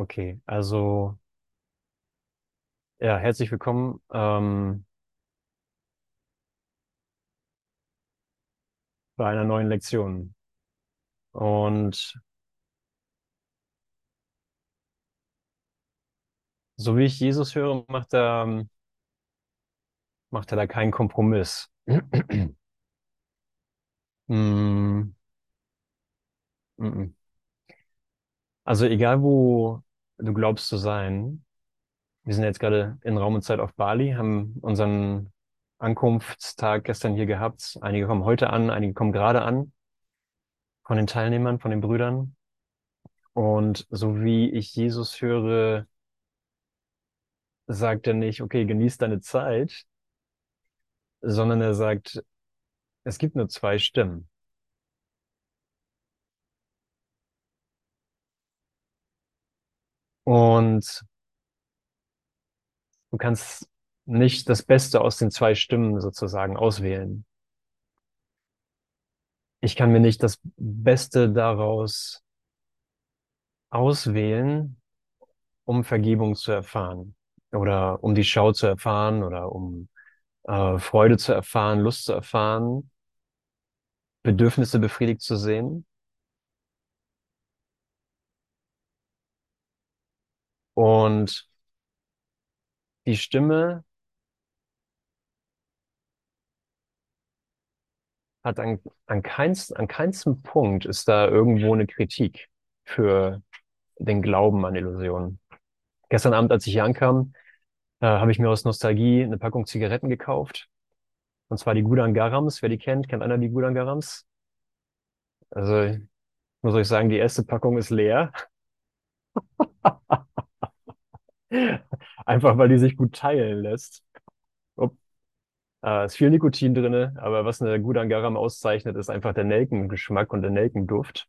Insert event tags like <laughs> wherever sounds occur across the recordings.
Okay, also ja, herzlich willkommen ähm, bei einer neuen Lektion. Und so wie ich Jesus höre, macht er, macht er da keinen Kompromiss. <clears throat> Mm, mm, mm. Also egal, wo du glaubst zu sein, wir sind jetzt gerade in Raum und Zeit auf Bali, haben unseren Ankunftstag gestern hier gehabt. Einige kommen heute an, einige kommen gerade an von den Teilnehmern, von den Brüdern. Und so wie ich Jesus höre, sagt er nicht, okay, genieß deine Zeit, sondern er sagt, es gibt nur zwei Stimmen. Und du kannst nicht das Beste aus den zwei Stimmen sozusagen auswählen. Ich kann mir nicht das Beste daraus auswählen, um Vergebung zu erfahren oder um die Schau zu erfahren oder um äh, Freude zu erfahren, Lust zu erfahren, Bedürfnisse befriedigt zu sehen. Und die Stimme hat an, an, keinst, an keinstem Punkt ist da irgendwo eine Kritik für den Glauben an Illusionen. Gestern Abend, als ich hier ankam, äh, habe ich mir aus Nostalgie eine Packung Zigaretten gekauft. Und zwar die Gudang Garams. Wer die kennt, kennt einer die Gudang Garams? Also, muss euch sagen, die erste Packung ist leer. <laughs> Einfach weil die sich gut teilen lässt. Upp. Äh, ist viel Nikotin drinne, aber was eine Gudang Garam auszeichnet, ist einfach der Nelkengeschmack und der Nelkenduft.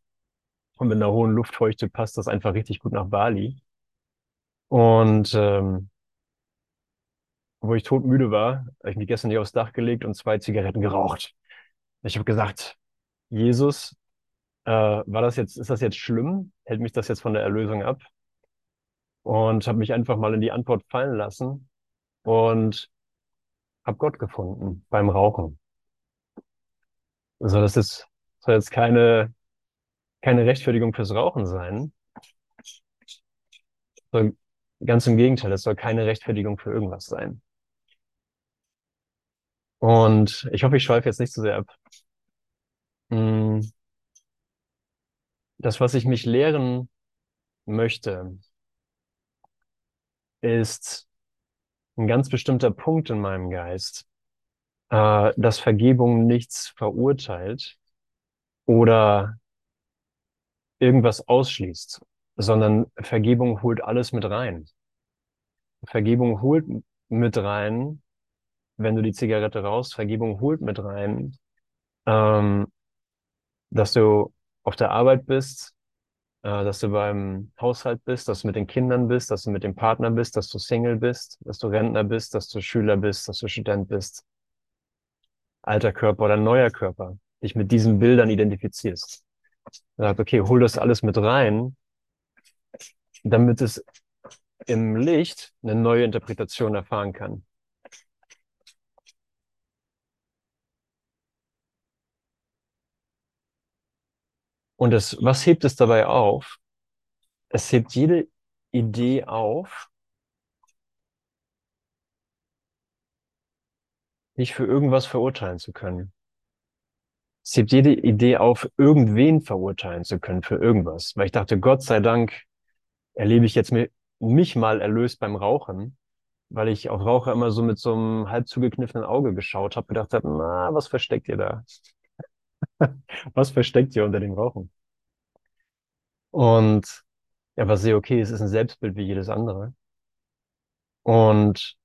Und mit einer hohen Luftfeuchte passt das einfach richtig gut nach Bali. Und ähm, wo ich todmüde war, habe ich mich gestern hier aufs Dach gelegt und zwei Zigaretten geraucht. Ich habe gesagt, Jesus, äh, war das jetzt, ist das jetzt schlimm? Hält mich das jetzt von der Erlösung ab? Und habe mich einfach mal in die Antwort fallen lassen und habe Gott gefunden beim Rauchen. Also das ist, soll jetzt keine, keine Rechtfertigung fürs Rauchen sein. Soll, ganz im Gegenteil, es soll keine Rechtfertigung für irgendwas sein. Und ich hoffe, ich schweife jetzt nicht zu sehr ab. Hm. Das, was ich mich lehren möchte, ist ein ganz bestimmter Punkt in meinem Geist, äh, dass Vergebung nichts verurteilt oder irgendwas ausschließt, sondern Vergebung holt alles mit rein. Vergebung holt mit rein, wenn du die Zigarette rauchst, Vergebung holt mit rein, ähm, dass du auf der Arbeit bist, dass du beim Haushalt bist, dass du mit den Kindern bist, dass du mit dem Partner bist, dass du Single bist, dass du Rentner bist, dass du Schüler bist, dass du Student bist, alter Körper oder neuer Körper, dich mit diesen Bildern identifizierst. Sagt, okay, hol das alles mit rein, damit es im Licht eine neue Interpretation erfahren kann. Und das, was hebt es dabei auf? Es hebt jede Idee auf, dich für irgendwas verurteilen zu können. Es hebt jede Idee auf, irgendwen verurteilen zu können für irgendwas. Weil ich dachte, Gott sei Dank erlebe ich jetzt mich mal erlöst beim Rauchen, weil ich auf Raucher immer so mit so einem halb zugekniffenen Auge geschaut habe, gedacht habe, na, was versteckt ihr da? <laughs> Was versteckt ihr unter dem Rauchen? Und ja, was sehe, okay, es ist ein Selbstbild wie jedes andere. Und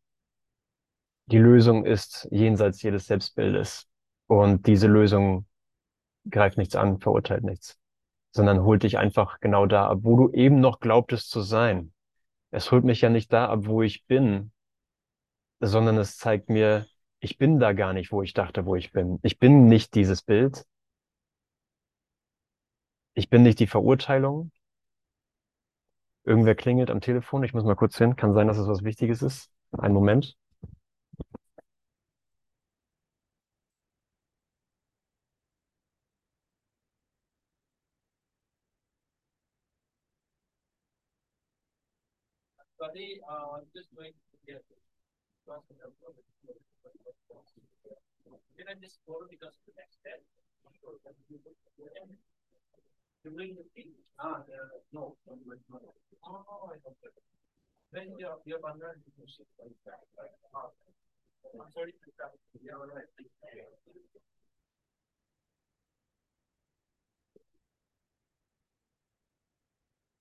die Lösung ist jenseits jedes Selbstbildes. Und diese Lösung greift nichts an, verurteilt nichts, sondern holt dich einfach genau da ab, wo du eben noch glaubtest zu sein. Es holt mich ja nicht da ab, wo ich bin, sondern es zeigt mir, ich bin da gar nicht, wo ich dachte, wo ich bin. Ich bin nicht dieses Bild, Ich bin nicht die Verurteilung, Irgendwer klingelt am Telefon. Ich muss mal kurz hin. Kann sein, dass es was Wichtiges ist. Einen Moment.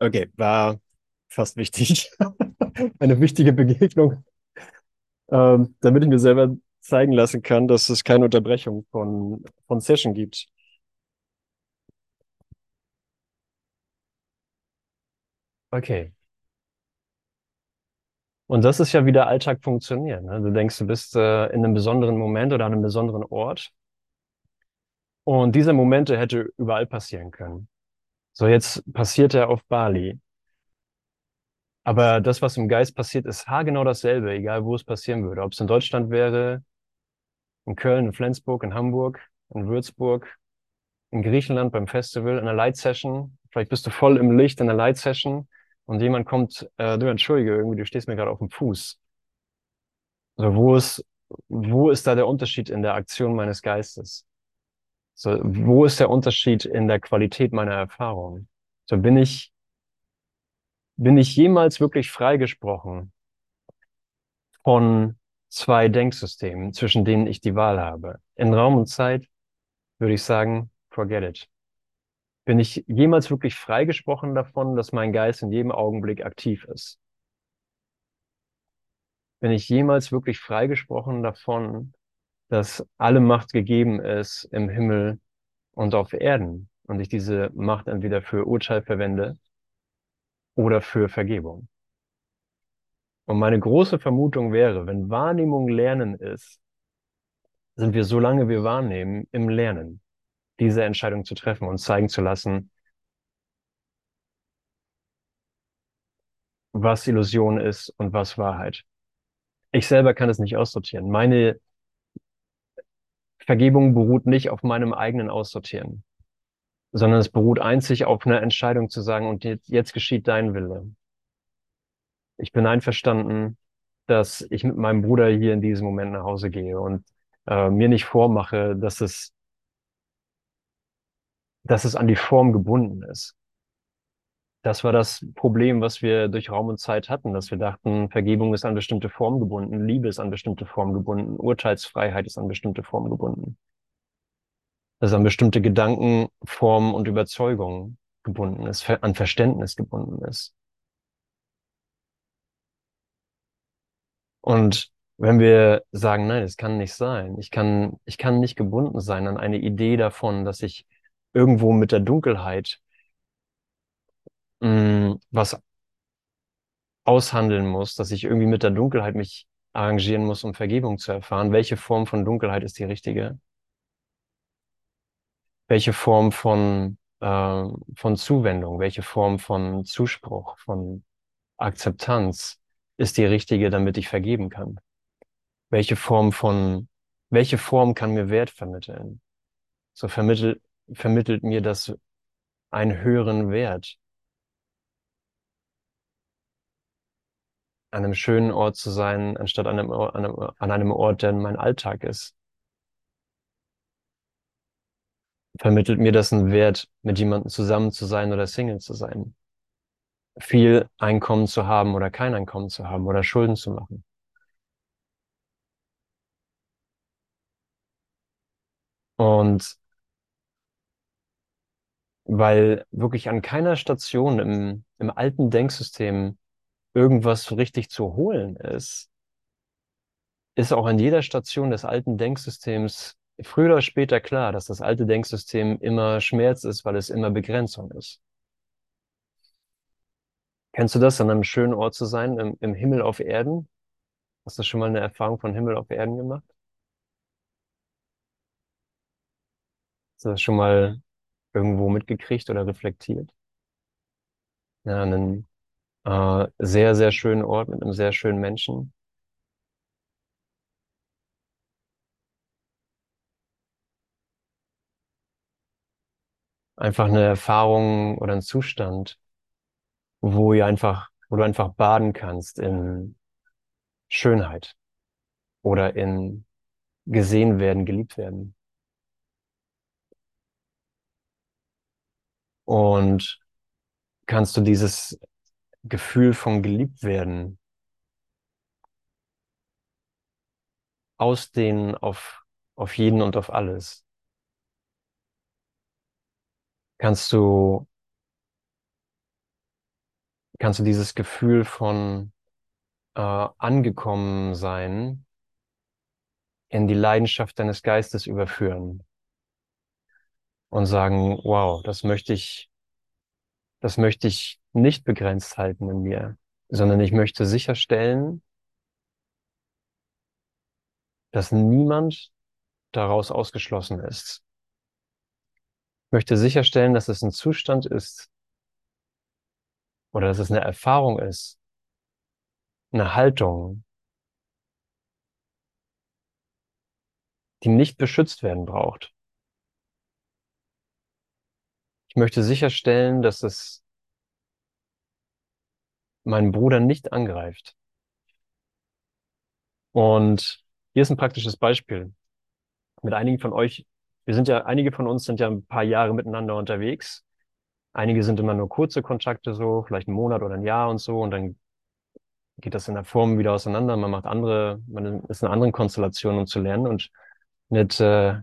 Okay, war fast wichtig. <laughs> Eine wichtige Begegnung, ähm, damit ich mir selber zeigen lassen kann, dass es keine Unterbrechung von, von Session gibt. Okay. Und das ist ja, wie der Alltag funktioniert. Ne? Du denkst, du bist äh, in einem besonderen Moment oder an einem besonderen Ort. Und diese Momente hätte überall passieren können. So, jetzt passiert er auf Bali. Aber das, was im Geist passiert, ist haargenau dasselbe, egal wo es passieren würde. Ob es in Deutschland wäre, in Köln, in Flensburg, in Hamburg, in Würzburg, in Griechenland beim Festival, in einer Light Session. Vielleicht bist du voll im Licht in einer Light Session und jemand kommt, äh, du entschuldige, irgendwie, du stehst mir gerade auf dem Fuß. Also wo ist, wo ist da der Unterschied in der Aktion meines Geistes? So, wo ist der Unterschied in der Qualität meiner Erfahrung? So bin ich, bin ich jemals wirklich freigesprochen von zwei Denksystemen, zwischen denen ich die Wahl habe? In Raum und Zeit würde ich sagen, forget it. Bin ich jemals wirklich freigesprochen davon, dass mein Geist in jedem Augenblick aktiv ist? Bin ich jemals wirklich freigesprochen davon, dass alle Macht gegeben ist im Himmel und auf Erden und ich diese Macht entweder für Urteil verwende oder für Vergebung? Und meine große Vermutung wäre, wenn Wahrnehmung Lernen ist, sind wir, solange wir wahrnehmen, im Lernen, diese Entscheidung zu treffen und zeigen zu lassen, was Illusion ist und was Wahrheit. Ich selber kann es nicht aussortieren. Meine Vergebung beruht nicht auf meinem eigenen Aussortieren, sondern es beruht einzig auf einer Entscheidung zu sagen, und jetzt, jetzt geschieht dein Wille. Ich bin einverstanden, dass ich mit meinem Bruder hier in diesem Moment nach Hause gehe und äh, mir nicht vormache, dass es, dass es an die Form gebunden ist. Das war das Problem, was wir durch Raum und Zeit hatten, dass wir dachten, Vergebung ist an bestimmte Form gebunden, Liebe ist an bestimmte Form gebunden, Urteilsfreiheit ist an bestimmte Form gebunden. Das ist an bestimmte Gedanken, Formen und Überzeugungen gebunden ist, an Verständnis gebunden ist. Und wenn wir sagen, nein, es kann nicht sein, ich kann, ich kann nicht gebunden sein an eine Idee davon, dass ich irgendwo mit der Dunkelheit mh, mm, was aushandeln muss, dass ich irgendwie mit der Dunkelheit mich arrangieren muss, um Vergebung zu erfahren. Welche Form von Dunkelheit ist die richtige? Welche Form von, äh, von Zuwendung, welche Form von Zuspruch, von Akzeptanz ist die richtige, damit ich vergeben kann? Welche Form von, welche Form kann mir Wert vermitteln? So vermittelt, vermittelt mir das einen höheren Wert, an einem schönen Ort zu sein, anstatt an einem, an einem, an einem Ort, der mein Alltag ist. Vermittelt mir das einen Wert, mit jemandem zusammen zu sein oder Single zu sein? Viel Einkommen zu haben oder kein Einkommen zu haben oder Schulden zu machen? Und weil wirklich an keiner Station im, im alten Denksystem irgendwas richtig zu holen ist, ist auch an jeder Station des alten Denksystems früher oder später klar, dass das alte Denksystem immer Schmerz ist, weil es immer Begrenzung ist. Kennst du das, an einem schönen Ort zu sein, im, im Himmel auf Erden? Hast du schon mal eine Erfahrung von Himmel auf Erden gemacht? Hast du das schon mal irgendwo mitgekriegt oder reflektiert? Ja, einen Äh, sehr, sehr schönen Ort mit einem sehr schönen Menschen. Einfach eine Erfahrung oder ein Zustand, wo ihr einfach, wo du einfach baden kannst in Schönheit oder in gesehen werden, geliebt werden. Und kannst du dieses Gefühl von geliebt werden ausdehnen auf, auf jeden und auf alles? Kannst du, kannst du dieses Gefühl von äh, angekommen sein in die Leidenschaft deines Geistes überführen und sagen, wow, das möchte ich, das möchte ich nicht begrenzt halten in mir, sondern ich möchte sicherstellen, dass niemand daraus ausgeschlossen ist. Ich möchte sicherstellen, dass es ein Zustand ist oder dass es eine Erfahrung ist, eine Haltung, die nicht beschützt werden braucht. Ich möchte sicherstellen, dass es meinen Bruder nicht angreift. Und hier ist ein praktisches Beispiel. Mit einigen von euch, wir sind ja, einige von uns sind ja ein paar Jahre miteinander unterwegs. Einige sind immer nur kurze Kontakte so, vielleicht einen Monat oder ein Jahr und so, und dann geht das in der Form wieder auseinander. Man macht andere, man ist in anderen Konstellationen, um zu lernen. Und mit, äh,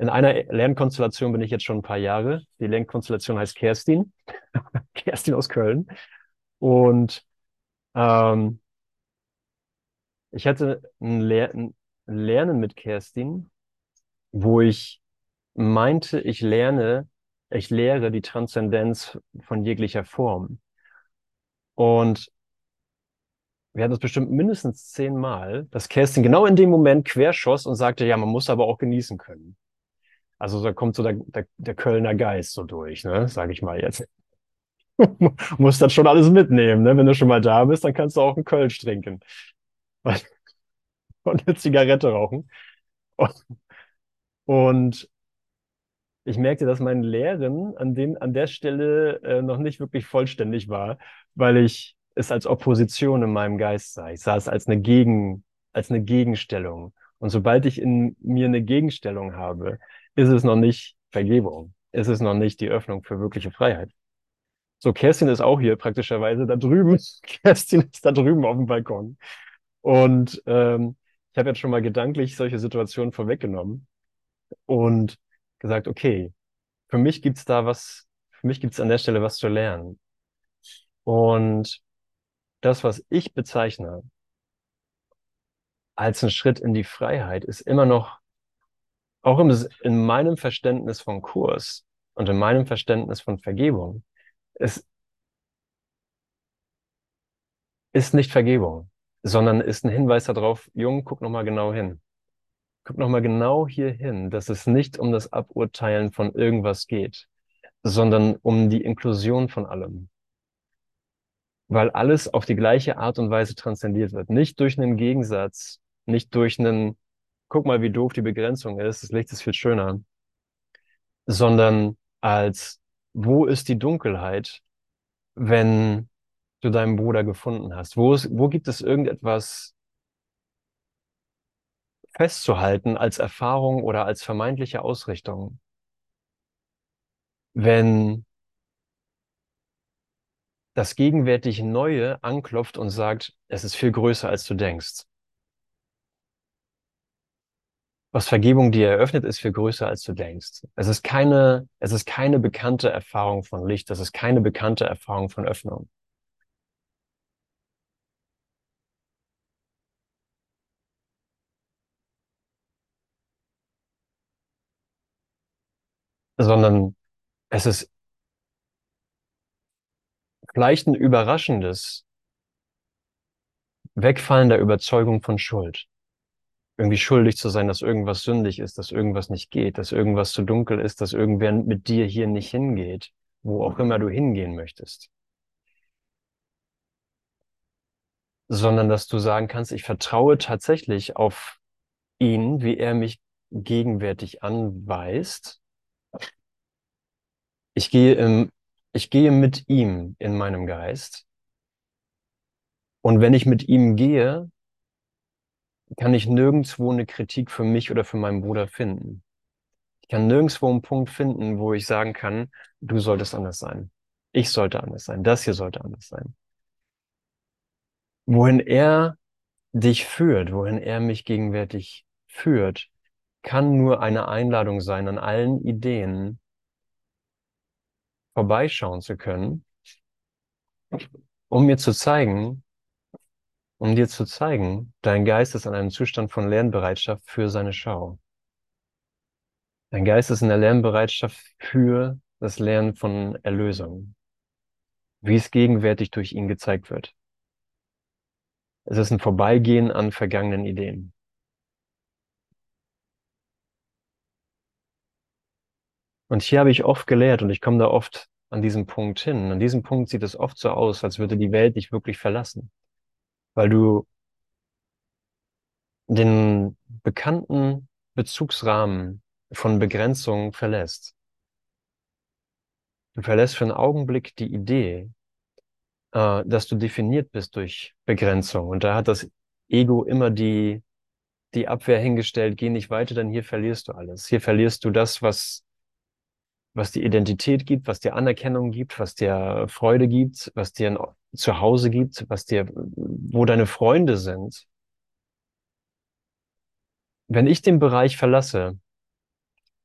in einer Lernkonstellation bin ich jetzt schon ein paar Jahre. Die Lernkonstellation heißt Kerstin. <laughs> Kerstin aus Köln. Und ähm, ich hatte ein, Lehr ein Lernen mit Kerstin, wo ich meinte, ich lerne, ich lehre die Transzendenz von jeglicher Form. Und wir hatten es bestimmt mindestens zehnmal, dass Kerstin genau in dem Moment querschoss und sagte, ja, man muss aber auch genießen können. Also da kommt so der, der, der Kölner Geist so durch, ne, sage ich mal jetzt. <laughs> muss das schon alles mitnehmen, ne? Wenn du schon mal da bist, dann kannst du auch einen Kölsch trinken. <laughs> Und eine Zigarette rauchen. Und ich merkte, dass mein Lehren an dem, an der Stelle äh, noch nicht wirklich vollständig war, weil ich es als Opposition in meinem Geist sah. Ich sah es als eine Gegen, als eine Gegenstellung. Und sobald ich in mir eine Gegenstellung habe, ist es noch nicht Vergebung. Ist es noch nicht die Öffnung für wirkliche Freiheit. So, Kerstin ist auch hier praktischerweise da drüben. <laughs> Kerstin ist da drüben auf dem Balkon. Und ähm, ich habe jetzt schon mal gedanklich solche Situationen vorweggenommen und gesagt, okay, für mich gibt's da was, für mich gibt's an der Stelle was zu lernen. Und das, was ich bezeichne als ein Schritt in die Freiheit, ist immer noch, auch im, in meinem Verständnis von Kurs und in meinem Verständnis von Vergebung, es ist nicht Vergebung, sondern ist ein Hinweis darauf, Jung, guck nochmal genau hin. Guck nochmal genau hier hin, dass es nicht um das Aburteilen von irgendwas geht, sondern um die Inklusion von allem weil alles auf die gleiche Art und Weise transzendiert wird. Nicht durch einen Gegensatz, nicht durch einen, guck mal, wie doof die Begrenzung ist, das Licht ist viel schöner, sondern als, wo ist die Dunkelheit, wenn du deinen Bruder gefunden hast? Wo, ist, wo gibt es irgendetwas festzuhalten als Erfahrung oder als vermeintliche Ausrichtung? Wenn das gegenwärtig Neue anklopft und sagt, es ist viel größer, als du denkst. Was Vergebung dir eröffnet, ist viel größer, als du denkst. Es ist keine, es ist keine bekannte Erfahrung von Licht. Es ist keine bekannte Erfahrung von Öffnung. Sondern es ist vielleicht ein überraschendes Wegfallen der Überzeugung von Schuld. Irgendwie schuldig zu sein, dass irgendwas sündig ist, dass irgendwas nicht geht, dass irgendwas zu dunkel ist, dass irgendwer mit dir hier nicht hingeht, wo auch immer du hingehen möchtest. sondern dass du sagen kannst, ich vertraue tatsächlich auf ihn, wie er mich gegenwärtig anweist. Ich gehe im, ich gehe mit ihm in meinem Geist. Und wenn ich mit ihm gehe, kann ich nirgendwo eine Kritik für mich oder für meinen Bruder finden. Ich kann nirgendwo einen Punkt finden, wo ich sagen kann, du solltest anders sein. Ich sollte anders sein. Das hier sollte anders sein. Wohin er dich führt, wohin er mich gegenwärtig führt, kann nur eine Einladung sein, an allen Ideen vorbeischauen zu können, um mir zu zeigen, um dir zu zeigen, dein Geist ist in einem Zustand von Lernbereitschaft für seine Schau. Dein Geist ist in der Lernbereitschaft für das Lernen von Erlösung, wie es gegenwärtig durch ihn gezeigt wird. Es ist ein Vorbeigehen an vergangenen Ideen. Und hier habe ich oft gelehrt und ich komme da oft an diesem Punkt hin. An diesem Punkt sieht es oft so aus, als würde die Welt dich wirklich verlassen, weil du den bekannten Bezugsrahmen von Begrenzung verlässt. Du verlässt für einen Augenblick die Idee, äh, dass du definiert bist durch Begrenzung. Und da hat das Ego immer die, die Abwehr hingestellt, geh nicht weiter, denn hier verlierst du alles. Hier verlierst du das, was was dir Identität gibt, was dir Anerkennung gibt, was dir Freude gibt, was dir ein Zuhause gibt, was dir, wo deine Freunde sind. Wenn ich den Bereich verlasse,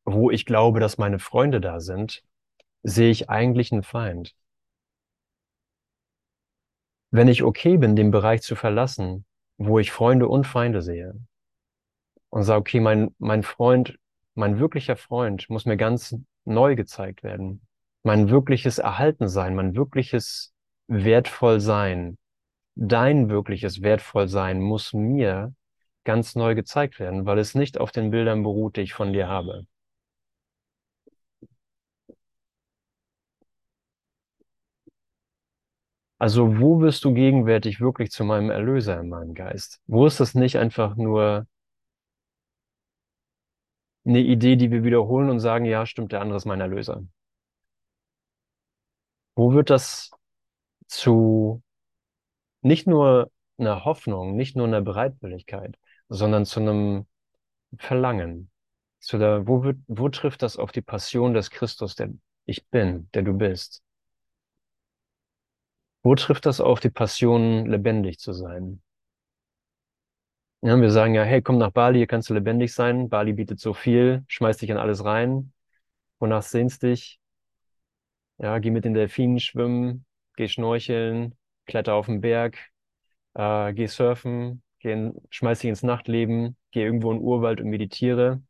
wo ich glaube, dass meine Freunde da sind, sehe ich eigentlich einen Feind. Wenn ich okay bin, den Bereich zu verlassen, wo ich Freunde und Feinde sehe und sage, okay, mein, mein Freund, mein wirklicher Freund muss mir ganz neu gezeigt werden. Mein wirkliches Erhaltensein, mein wirkliches Wertvollsein, dein wirkliches Wertvollsein muss mir ganz neu gezeigt werden, weil es nicht auf den Bildern beruht, die ich von dir habe. Also wo wirst du gegenwärtig wirklich zu meinem Erlöser in meinem Geist? Wo ist das nicht einfach nur eine Idee, die wir wiederholen und sagen, ja, stimmt, der andere ist mein Erlöser. Wo wird das zu nicht nur einer Hoffnung, nicht nur einer Bereitwilligkeit, sondern zu einem Verlangen? Zu der, wo wird, wo trifft das auf die Passion des Christus, der ich bin, der du bist? Wo trifft das auf die Passion, lebendig zu sein? Ja, wir sagen ja, hey, komm nach Bali, hier kannst du lebendig sein. Bali bietet so viel, schmeiß dich in alles rein. Wonach sehnst dich? Ja, geh mit den Delfinen schwimmen, geh schnorcheln, kletter auf den Berg, äh, geh surfen, geh in, schmeiß dich ins Nachtleben, geh irgendwo in den Urwald und meditiere.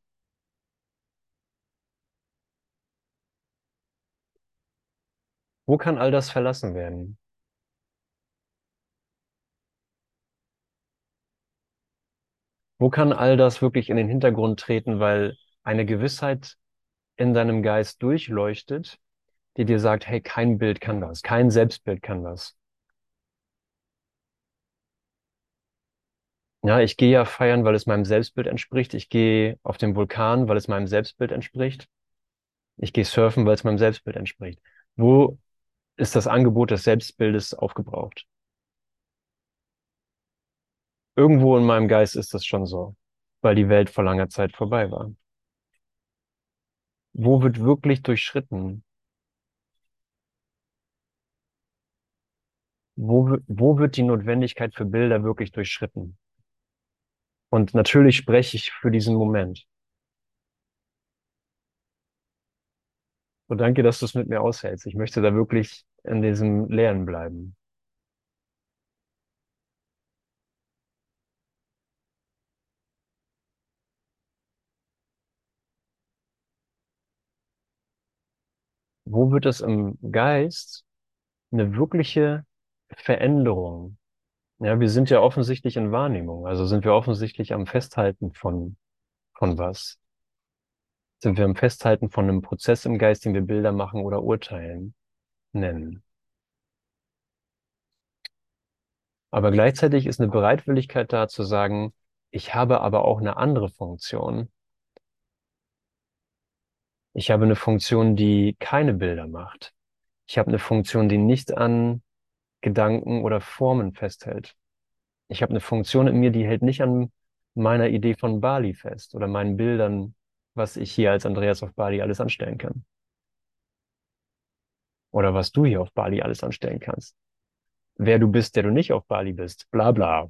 Wo kann all das verlassen werden? Wo kann all das wirklich in den Hintergrund treten, weil eine Gewissheit in deinem Geist durchleuchtet, die dir sagt, hey, kein Bild kann das, kein Selbstbild kann das. Ja, ich gehe ja feiern, weil es meinem Selbstbild entspricht. Ich gehe auf den Vulkan, weil es meinem Selbstbild entspricht. Ich gehe surfen, weil es meinem Selbstbild entspricht. Wo ist das Angebot des Selbstbildes aufgebraucht? Irgendwo in meinem Geist ist das schon so, weil die Welt vor langer Zeit vorbei war. Wo wird wirklich durchschritten? Wo, wo wird die Notwendigkeit für Bilder wirklich durchschritten? Und natürlich spreche ich für diesen Moment. Und danke, dass du es mit mir aushältst. Ich möchte da wirklich in diesem Lehren bleiben. Wo wird es im Geist eine wirkliche Veränderung? Ja, wir sind ja offensichtlich in Wahrnehmung, also sind wir offensichtlich am Festhalten von, von was? Sind wir am Festhalten von einem Prozess im Geist, den wir Bilder machen oder urteilen nennen? Aber gleichzeitig ist eine Bereitwilligkeit da zu sagen, ich habe aber auch eine andere Funktion. Ich habe eine Funktion, die keine Bilder macht. Ich habe eine Funktion, die nicht an Gedanken oder Formen festhält. Ich habe eine Funktion in mir, die hält nicht an meiner Idee von Bali fest oder meinen Bildern, was ich hier als Andreas auf Bali alles anstellen kann. Oder was du hier auf Bali alles anstellen kannst. Wer du bist, der du nicht auf Bali bist. Bla bla.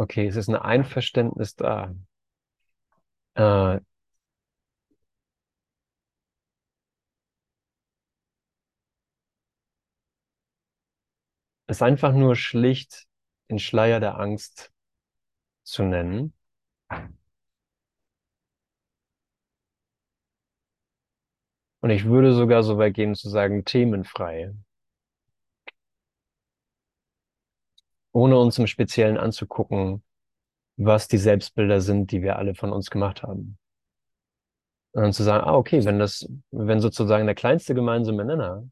Okay, es ist ein Einverständnis da. Äh, es ist einfach nur schlicht den Schleier der Angst zu nennen. Und ich würde sogar so weit gehen zu sagen, themenfrei. Ohne uns im Speziellen anzugucken, was die Selbstbilder sind, die wir alle von uns gemacht haben. Und dann zu sagen, ah, okay, wenn das, wenn sozusagen der kleinste gemeinsame Nenner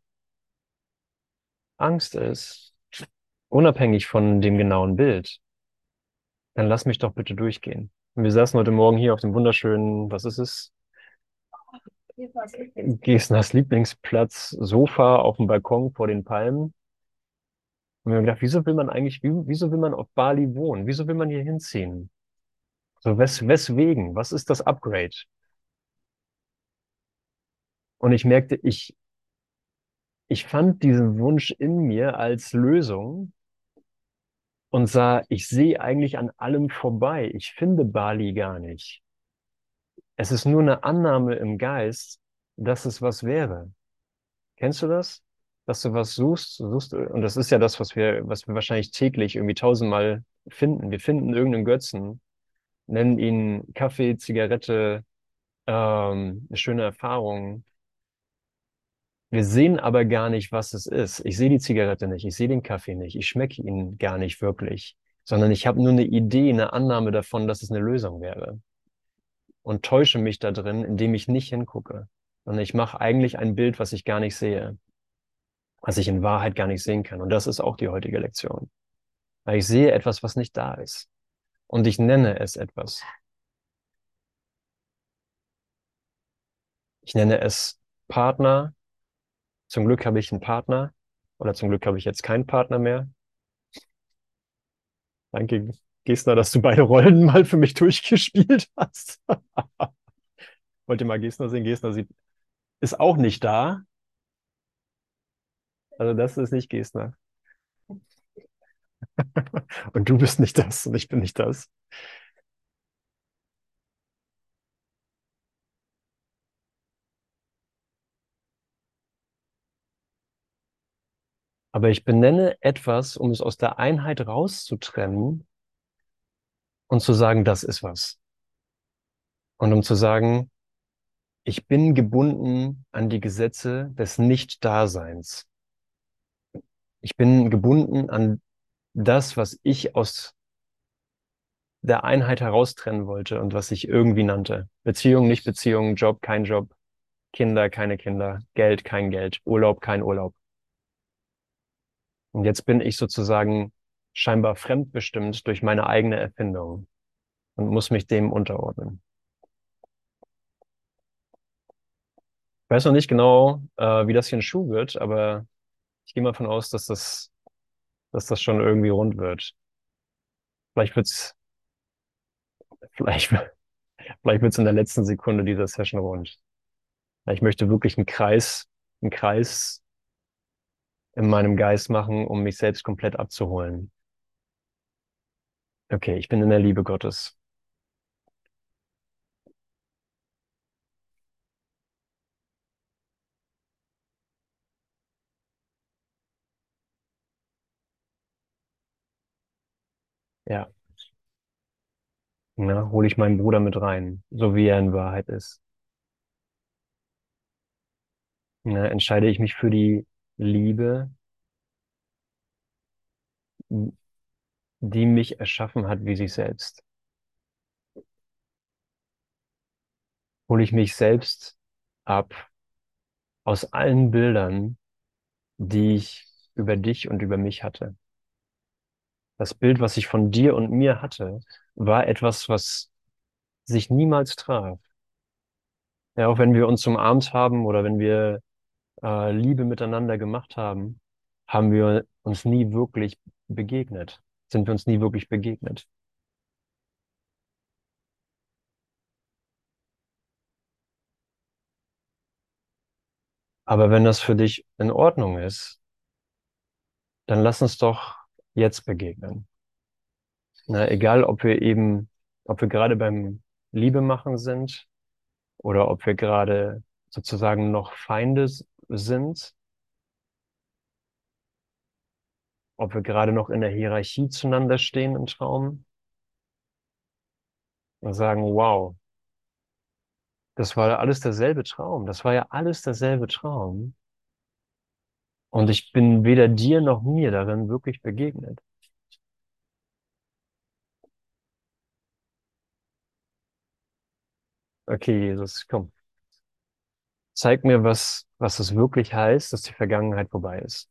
Angst ist, unabhängig von dem genauen Bild, dann lass mich doch bitte durchgehen. Und wir saßen heute Morgen hier auf dem wunderschönen, was ist es? Gesners Lieblingsplatz, Sofa auf dem Balkon vor den Palmen. Und wir haben gedacht, wieso will man eigentlich, wie, wieso will man auf Bali wohnen? Wieso will man hier hinziehen? So, wes, weswegen? Was ist das Upgrade? Und ich merkte, ich, ich fand diesen Wunsch in mir als Lösung und sah, ich sehe eigentlich an allem vorbei. Ich finde Bali gar nicht. Es ist nur eine Annahme im Geist, dass es was wäre. Kennst du das? Dass du was suchst, suchst, und das ist ja das, was wir, was wir wahrscheinlich täglich irgendwie tausendmal finden. Wir finden irgendeinen Götzen, nennen ihn Kaffee, Zigarette, ähm, eine schöne Erfahrung. Wir sehen aber gar nicht, was es ist. Ich sehe die Zigarette nicht, ich sehe den Kaffee nicht, ich schmecke ihn gar nicht wirklich, sondern ich habe nur eine Idee, eine Annahme davon, dass es eine Lösung wäre. Und täusche mich da drin, indem ich nicht hingucke. Sondern ich mache eigentlich ein Bild, was ich gar nicht sehe, was ich in Wahrheit gar nicht sehen kann. Und das ist auch die heutige Lektion. Weil ich sehe etwas, was nicht da ist. Und ich nenne es etwas. Ich nenne es Partner, zum Glück habe ich einen Partner oder zum Glück habe ich jetzt keinen Partner mehr. Danke, Gesner, dass du beide Rollen <laughs> mal für mich durchgespielt hast. <laughs> Wollt ihr mal Gesner sehen? Gesner sieht, ist auch nicht da. Also das ist nicht Gesner. <laughs> Und du bist nicht das und ich bin nicht das. Aber ich benenne etwas, um es aus der Einheit rauszutrennen und zu sagen, das ist was. Und um zu sagen, ich bin gebunden an die Gesetze des Nicht-Daseins. Ich bin gebunden an das, was ich aus der Einheit heraustrennen wollte und was ich irgendwie nannte. Beziehung, nicht Beziehung, Job, kein Job, Kinder, keine Kinder, Geld, kein Geld, Urlaub, kein Urlaub. Und jetzt bin ich sozusagen scheinbar fremdbestimmt durch meine eigene Erfindung und muss mich dem unterordnen. Ich weiß noch nicht genau, äh, wie das hier ein Schuh wird, aber ich gehe mal von aus, dass das, dass das schon irgendwie rund wird. Vielleicht wird's, vielleicht, vielleicht wird's in der letzten Sekunde dieser Session rund. Ich möchte wirklich einen Kreis, einen Kreis in meinem Geist machen, um mich selbst komplett abzuholen. Okay, ich bin in der Liebe Gottes. Ja. Na, hole ich meinen Bruder mit rein, so wie er in Wahrheit ist. Na, entscheide ich mich für die Liebe, die mich erschaffen hat wie sich selbst. Hole ich mich selbst ab aus allen Bildern, die ich über dich und über mich hatte. Das Bild, was ich von dir und mir hatte, war etwas, was sich niemals traf. Ja, auch wenn wir uns umarmt haben oder wenn wir äh, Liebe miteinander gemacht haben, haben wir uns nie wirklich begegnet, sind wir uns nie wirklich begegnet. Aber wenn das für dich in Ordnung ist, dann lass uns doch jetzt begegnen. Na, egal, ob wir eben, ob wir gerade beim Liebe machen sind oder ob wir gerade sozusagen noch Feinde sind, ob wir gerade noch in der Hierarchie zueinander stehen im Traum und sagen, wow, das war alles derselbe Traum, das war ja alles derselbe Traum. Und ich bin weder dir noch mir darin wirklich begegnet. Okay, Jesus, komm. Zeig mir, was, was es wirklich heißt, dass die Vergangenheit vorbei ist.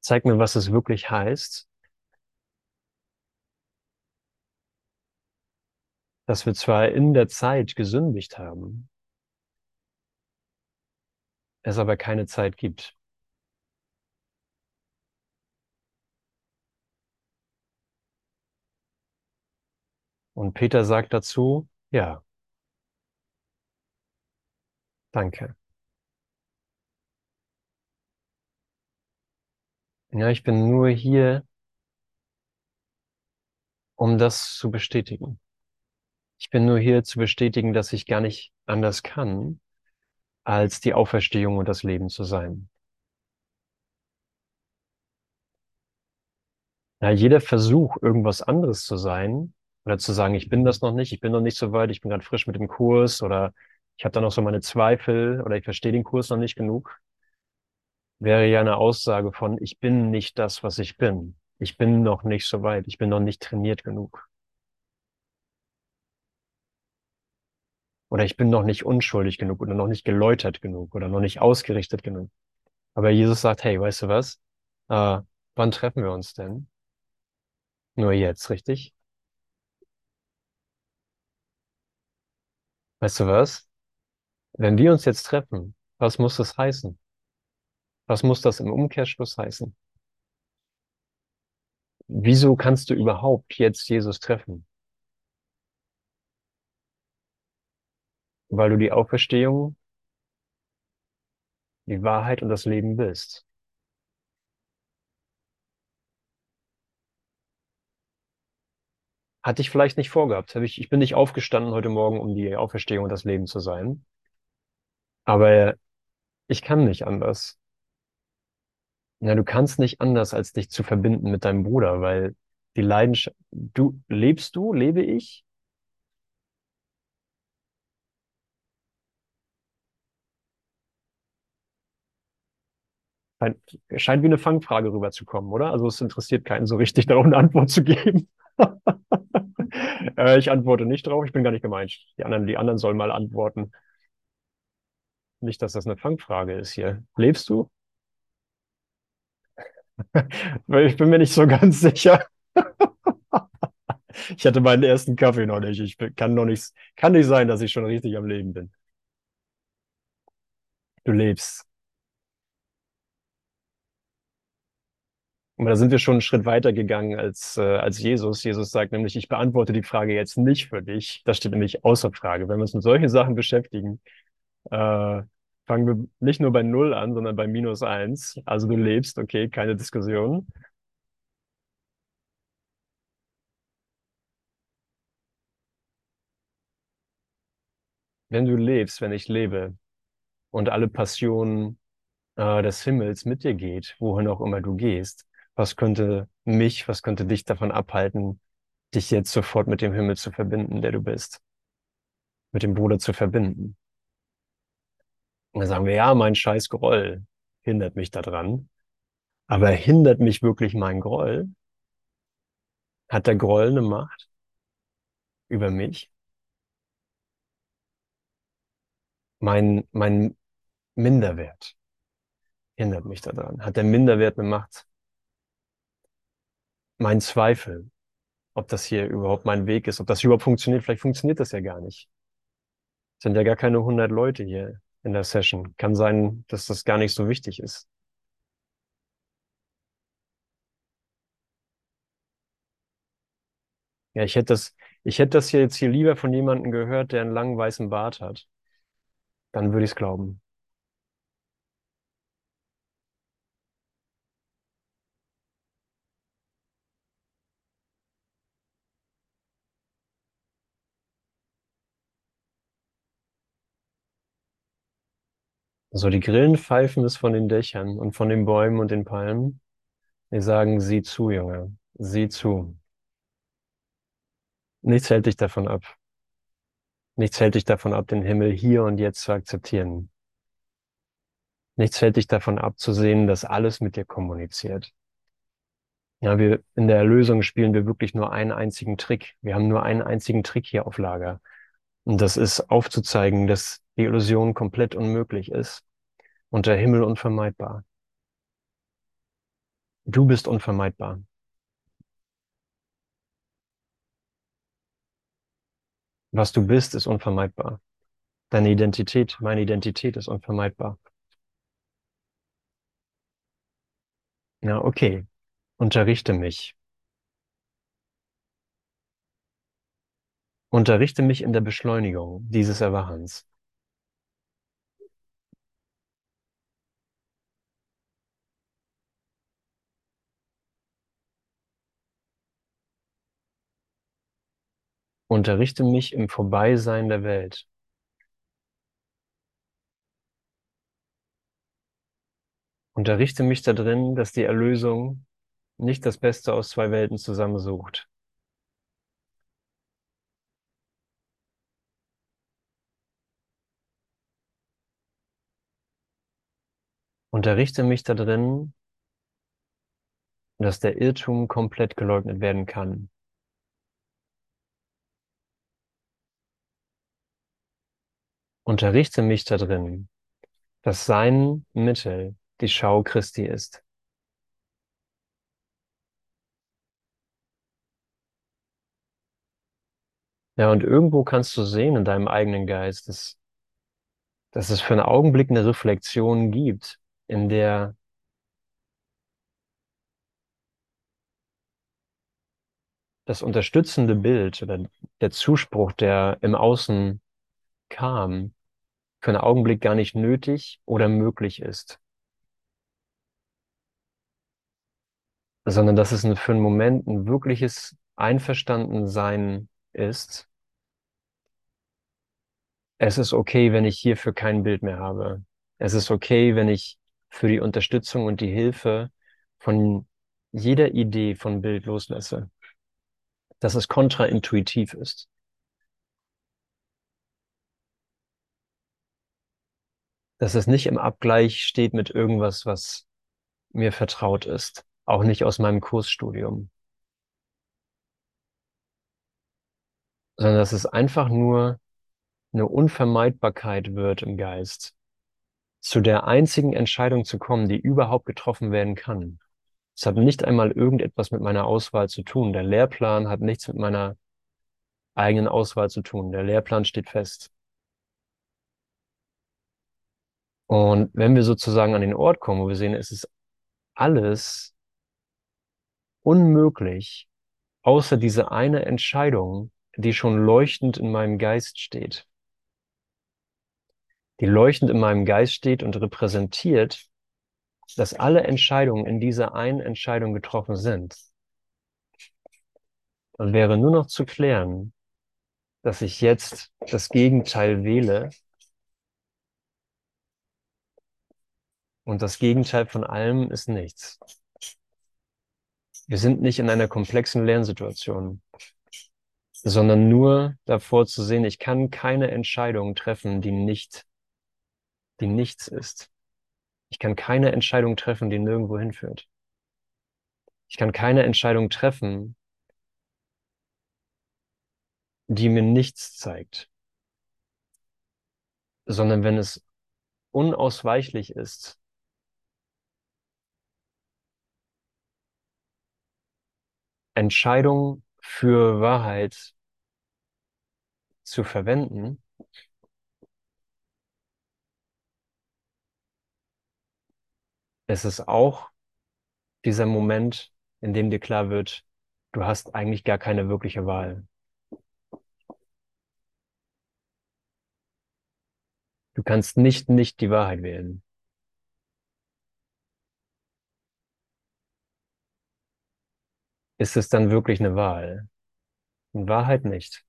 Zeig mir, was es wirklich heißt, dass wir zwar in der Zeit gesündigt haben, es aber keine Zeit gibt. Und Peter sagt dazu, ja, danke. Ja, ich bin nur hier, um das zu bestätigen. Ich bin nur hier zu bestätigen, dass ich gar nicht anders kann, als die Auferstehung und das Leben zu sein. Ja, jeder Versuch, irgendwas anderes zu sein oder zu sagen, ich bin das noch nicht, ich bin noch nicht so weit, ich bin gerade frisch mit dem Kurs oder ich habe da noch so meine Zweifel oder ich verstehe den Kurs noch nicht genug, wäre ja eine Aussage von, ich bin nicht das, was ich bin. Ich bin noch nicht so weit, ich bin noch nicht trainiert genug. Oder ich bin noch nicht unschuldig genug oder noch nicht geläutert genug oder noch nicht ausgerichtet genug. Aber Jesus sagt, hey, weißt du was? Äh, wann treffen wir uns denn? Nur jetzt, richtig? Weißt du was? Wenn wir uns jetzt treffen, was muss das heißen? Was muss das im Umkehrschluss heißen? Wieso kannst du überhaupt jetzt Jesus treffen? Weil du die Auferstehung, die Wahrheit und das Leben bist. Hatte ich vielleicht nicht vorgehabt. Hab ich, ich bin nicht aufgestanden heute Morgen, um die Auferstehung und das Leben zu sein. Aber ich kann nicht anders. Ja, du kannst nicht anders, als dich zu verbinden mit deinem Bruder, weil die Leidenschaft, du, lebst du, lebe ich? Scheint, scheint wie eine Fangfrage rüberzukommen, oder? Also es interessiert keinen so richtig, <laughs> darauf eine Antwort zu geben. <laughs> Äh, ich antworte nicht drauf, ich bin gar nicht gemeint. Die anderen, die anderen sollen mal antworten. Nicht, dass das eine Fangfrage ist hier. Lebst du? <laughs> Ich bin mir nicht so ganz sicher. Ich hatte meinen ersten Kaffee noch nicht. Ich kann noch nicht, kann nicht sein, dass ich schon richtig am Leben bin. Du lebst. Und da sind wir schon einen Schritt weiter gegangen als, äh, als Jesus. Jesus sagt nämlich, ich beantworte die Frage jetzt nicht für dich. Das steht nämlich außer Frage. Wenn wir uns mit solchen Sachen beschäftigen, äh, fangen wir nicht nur bei Null an, sondern bei minus eins. Also du lebst, okay, keine Diskussion. Wenn du lebst, wenn ich lebe und alle Passionen äh, des Himmels mit dir geht, wohin auch immer du gehst, was könnte mich, was könnte dich davon abhalten, dich jetzt sofort mit dem Himmel zu verbinden, der du bist? Mit dem Bruder zu verbinden? Und dann sagen wir, ja, mein scheiß Groll. hindert mich daran. Aber hindert mich wirklich mein Groll? Hat der Groll eine Macht über mich? Mein, mein Minderwert hindert mich daran. Hat der Minderwert eine Macht? Mein Zweifel, ob das hier überhaupt mein Weg ist, ob das überhaupt funktioniert. Vielleicht funktioniert das ja gar nicht. Es sind ja gar keine 100 Leute hier in der Session. Kann sein, dass das gar nicht so wichtig ist. Ja, ich hätte das, ich hätte das hier jetzt hier lieber von jemandem gehört, der einen langen weißen Bart hat. Dann würde ich es glauben. So, die Grillen pfeifen es von den Dächern und von den Bäumen und den Palmen. Die sagen, sieh zu, Junge, sieh zu. Nichts hält dich davon ab. Nichts hält dich davon ab, den Himmel hier und jetzt zu akzeptieren. Nichts hält dich davon ab, zu sehen, dass alles mit dir kommuniziert. Ja, wir, in der Erlösung spielen wir wirklich nur einen einzigen Trick. Wir haben nur einen einzigen Trick hier auf Lager. Und das ist aufzuzeigen, dass die Illusion komplett unmöglich ist und der Himmel unvermeidbar. Du bist unvermeidbar. Was du bist, ist unvermeidbar. Deine Identität, meine Identität ist unvermeidbar. Ja, okay. Unterrichte mich. Unterrichte mich in der Beschleunigung dieses Erwachens. Unterrichte mich im Vorbeisein der Welt. Unterrichte mich da drin, dass die Erlösung nicht das Beste aus zwei Welten zusammensucht. Unterrichte mich da drin, dass der Irrtum komplett geleugnet werden kann. Unterrichte mich da drin, dass sein Mittel die Schau Christi ist. Ja, und irgendwo kannst du sehen in deinem eigenen Geist, dass, dass es für einen Augenblick eine Reflexion gibt, in der das unterstützende Bild oder der Zuspruch, der im Außen kam, für einen Augenblick gar nicht nötig oder möglich ist. Sondern dass es für einen Moment ein wirkliches Einverstandensein ist. Es ist okay, wenn ich hierfür kein Bild mehr habe. Es ist okay, wenn ich für die Unterstützung und die Hilfe von jeder Idee von Bild loslasse. Dass es kontraintuitiv ist. Dass es nicht im Abgleich steht mit irgendwas, was mir vertraut ist. Auch nicht aus meinem Kursstudium. Sondern dass es einfach nur eine Unvermeidbarkeit wird im Geist zu der einzigen Entscheidung zu kommen, die überhaupt getroffen werden kann. Es hat nicht einmal irgendetwas mit meiner Auswahl zu tun. Der Lehrplan hat nichts mit meiner eigenen Auswahl zu tun. Der Lehrplan steht fest. Und wenn wir sozusagen an den Ort kommen, wo wir sehen, es ist alles unmöglich, außer diese eine Entscheidung, die schon leuchtend in meinem Geist steht die leuchtend in meinem Geist steht und repräsentiert, dass alle Entscheidungen in dieser einen Entscheidung getroffen sind. Dann wäre nur noch zu klären, dass ich jetzt das Gegenteil wähle und das Gegenteil von allem ist nichts. Wir sind nicht in einer komplexen Lernsituation, sondern nur davor zu sehen, ich kann keine Entscheidung treffen, die nicht die nichts ist. Ich kann keine Entscheidung treffen, die nirgendwo hinführt. Ich kann keine Entscheidung treffen, die mir nichts zeigt, sondern wenn es unausweichlich ist, Entscheidung für Wahrheit zu verwenden, es ist auch dieser Moment, in dem dir klar wird, du hast eigentlich gar keine wirkliche Wahl. Du kannst nicht nicht die Wahrheit wählen. Ist es dann wirklich eine Wahl? In Wahrheit nicht.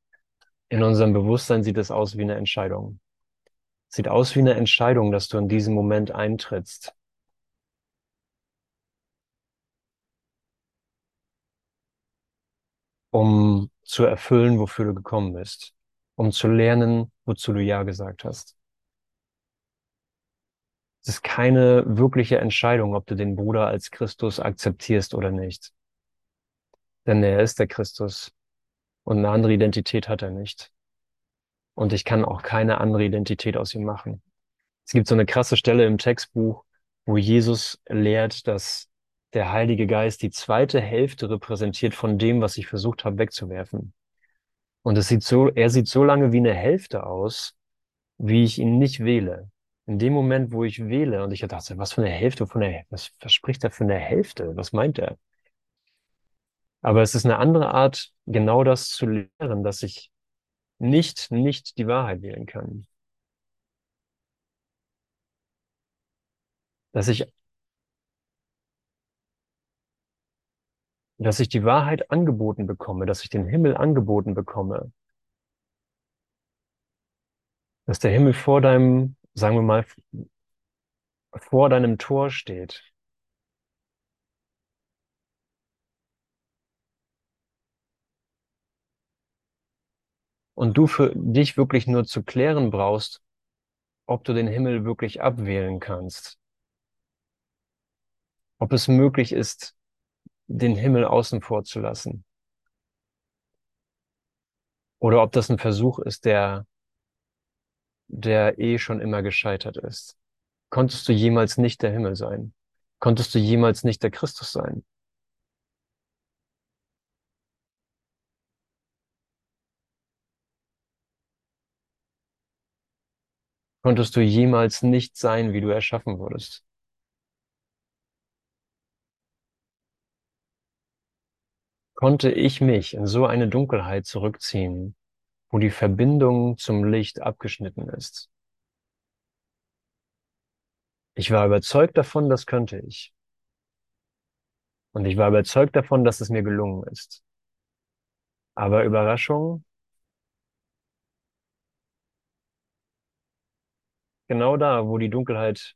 In unserem Bewusstsein sieht es aus wie eine Entscheidung. Sieht aus wie eine Entscheidung, dass du in diesem Moment eintrittst. Um zu erfüllen, wofür du gekommen bist, um zu lernen, wozu du Ja gesagt hast. Es ist keine wirkliche Entscheidung, ob du den Bruder als Christus akzeptierst oder nicht. Denn er ist der Christus und eine andere Identität hat er nicht. Und ich kann auch keine andere Identität aus ihm machen. Es gibt so eine krasse Stelle im Textbuch, wo Jesus lehrt, dass der Heilige Geist die zweite Hälfte repräsentiert von dem, was ich versucht habe wegzuwerfen. Und es sieht so, er sieht so lange wie eine Hälfte aus, wie ich ihn nicht wähle. In dem Moment, wo ich wähle, und ich dachte, was für eine Hälfte von der, was verspricht er für eine Hälfte? Was meint er? Aber es ist eine andere Art, genau das zu lehren, dass ich nicht, nicht die Wahrheit wählen kann. Dass ich dass ich die Wahrheit angeboten bekomme, dass ich den Himmel angeboten bekomme, dass der Himmel vor deinem, sagen wir mal, vor deinem Tor steht. Und du für dich wirklich nur zu klären brauchst, ob du den Himmel wirklich abwählen kannst. Ob es möglich ist, den Himmel außen vor zu lassen. Oder ob das ein Versuch ist, der, der eh schon immer gescheitert ist. Konntest du jemals nicht der Himmel sein? Konntest du jemals nicht der Christus sein? Konntest du jemals nicht sein, wie du erschaffen wurdest? Konnte ich mich in so eine Dunkelheit zurückziehen, wo die Verbindung zum Licht abgeschnitten ist. Ich war überzeugt davon, das könnte ich. Und ich war überzeugt davon, dass es mir gelungen ist. Aber Überraschung, genau da, wo die Dunkelheit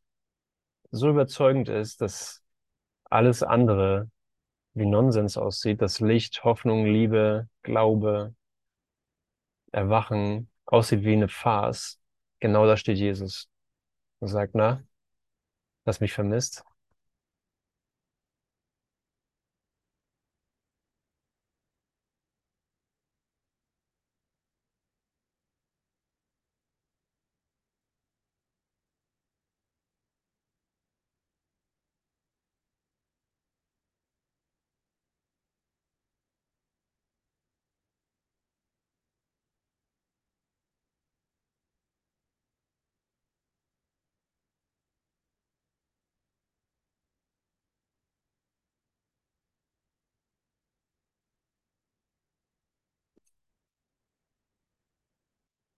so überzeugend ist, dass alles andere wie Nonsens aussieht, dass Licht, Hoffnung, Liebe, Glaube, Erwachen aussieht wie eine Farce, genau da steht Jesus und sagt, na, hast mich vermisst?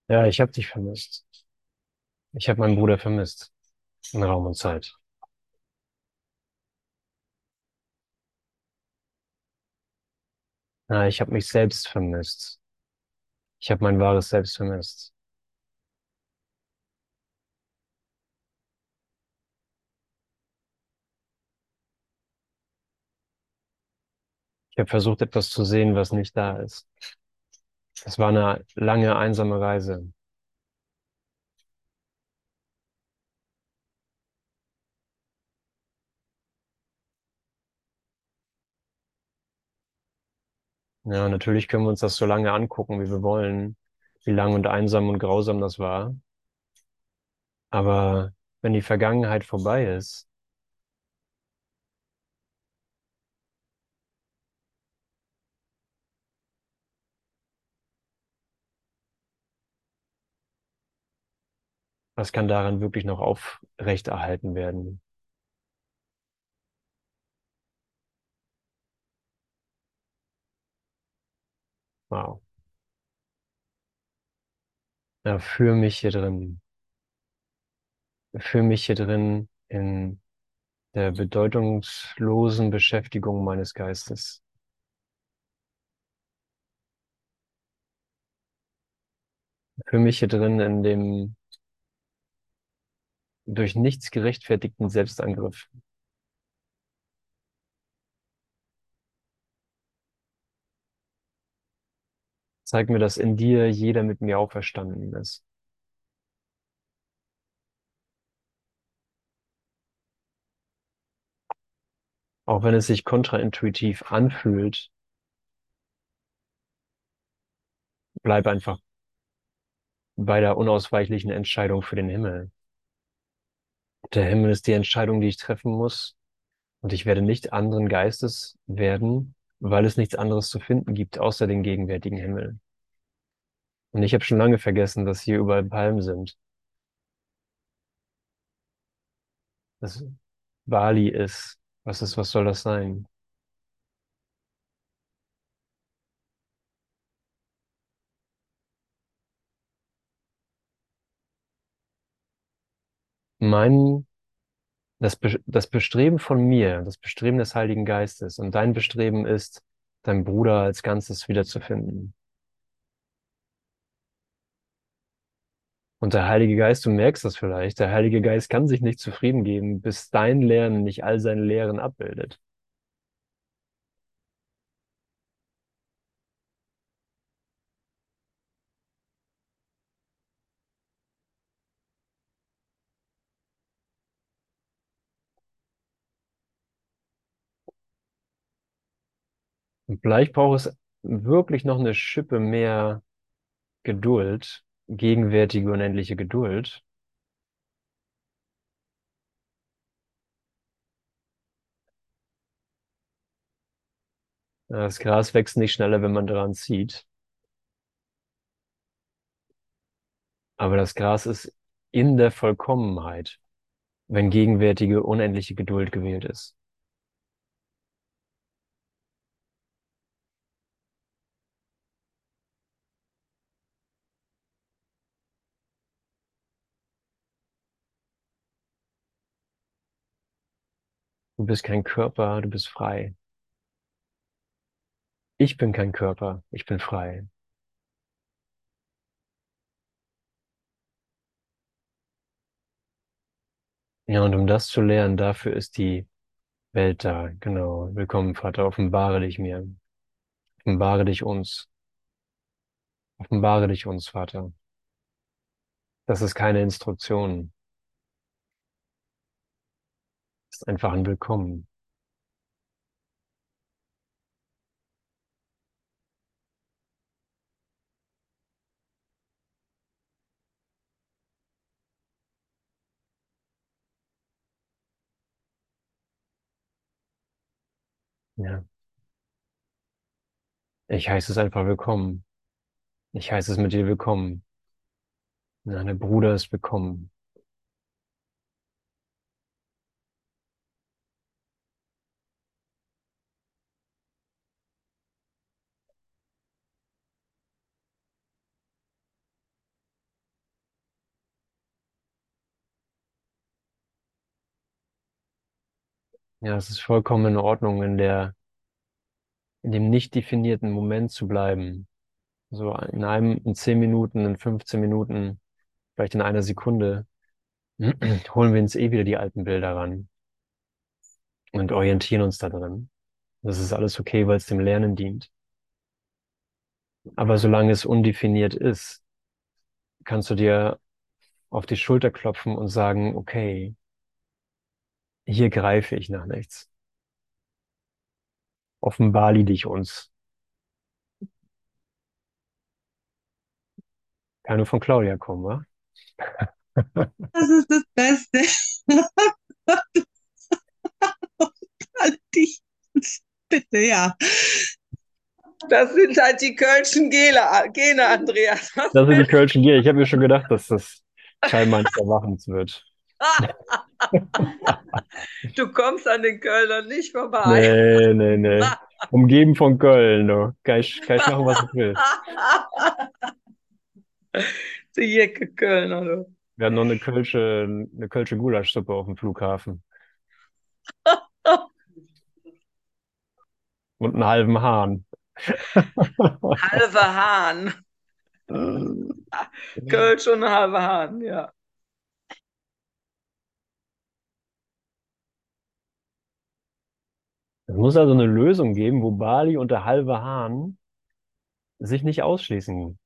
Ja, ich habe dich vermisst. Ich habe meinen Bruder vermisst. In Raum und Zeit. Ja, ich habe mich selbst vermisst. Ich habe mein wahres Selbst vermisst. Ich habe versucht, etwas zu sehen, was nicht da ist. Es war eine lange, einsame Reise. Ja, natürlich können wir uns das so lange angucken, wie wir wollen, wie lang und einsam und grausam das war. Aber wenn die Vergangenheit vorbei ist, was kann daran wirklich noch aufrechterhalten werden? Wow. Ja, für mich hier drin, für mich hier drin in der bedeutungslosen Beschäftigung meines Geistes. Für mich hier drin in dem durch nichts gerechtfertigten Selbstangriff. Zeig mir, dass in dir jeder mit mir auferstanden ist. Auch wenn es sich kontraintuitiv anfühlt, bleib einfach bei der unausweichlichen Entscheidung für den Himmel. Der Himmel ist die Entscheidung, die ich treffen muss. Und ich werde nicht anderen Geistes werden, weil es nichts anderes zu finden gibt, außer den gegenwärtigen Himmel. Und ich habe schon lange vergessen, dass hier überall Palmen sind. Dass Bali ist. Was ist, was soll das sein? Mein, das, das Bestreben von mir, das Bestreben des Heiligen Geistes und dein Bestreben ist, dein Bruder als Ganzes wiederzufinden. Und der Heilige Geist, du merkst das vielleicht, der Heilige Geist kann sich nicht zufrieden geben, bis dein Lernen nicht all seine Lehren abbildet. Vielleicht braucht es wirklich noch eine Schippe mehr Geduld, gegenwärtige unendliche Geduld. Das Gras wächst nicht schneller, wenn man daran zieht. Aber das Gras ist in der Vollkommenheit, wenn gegenwärtige unendliche Geduld gewählt ist. Bist kein Körper, du bist frei. Ich bin kein Körper, ich bin frei. Ja, und um das zu lernen, dafür ist die Welt da. Genau. Willkommen, Vater. Offenbare dich mir. Offenbare dich uns. Offenbare dich uns, Vater. Das ist keine Instruktion. Ist einfach ein Willkommen. Ja. Ich heiße es einfach willkommen. Ich heiße es mit dir willkommen. Der Bruder ist willkommen. Ja, es ist vollkommen in Ordnung, in der, in dem nicht definierten Moment zu bleiben. So in einem, in zehn Minuten, in 15 Minuten, vielleicht in einer Sekunde, <clears throat> holen wir uns eh wieder die alten Bilder ran und orientieren uns da drin. Das ist alles okay, weil es dem Lernen dient. Aber solange es undefiniert ist, kannst du dir auf die Schulter klopfen und sagen, okay, hier greife ich nach nichts. Offenbar lieh ich uns. Kann nur von Claudia kommen, wa? <laughs> Das ist das Beste. <laughs> Bitte, ja. Das sind halt die Kölschen Gele, Gene, Andreas. Das sind die Kölschen Gene. Ich habe mir schon gedacht, dass das Teil meines Erwachens wird. <laughs> Du kommst an den Kölnern nicht vorbei. Nee, nee, nee. <laughs> Umgeben von Köln, du. Kann ich, kann ich machen, was ich will. <laughs> Die Jecke Kölner, du. Wir hatten noch eine Kölsche, eine Kölsche Gulaschsuppe auf dem Flughafen. Und einen halben Hahn. Halbe Hahn. Kölsch und ein halber Hahn, ja. Es muss also eine Lösung geben, wo Bali und der halbe Hahn sich nicht ausschließen.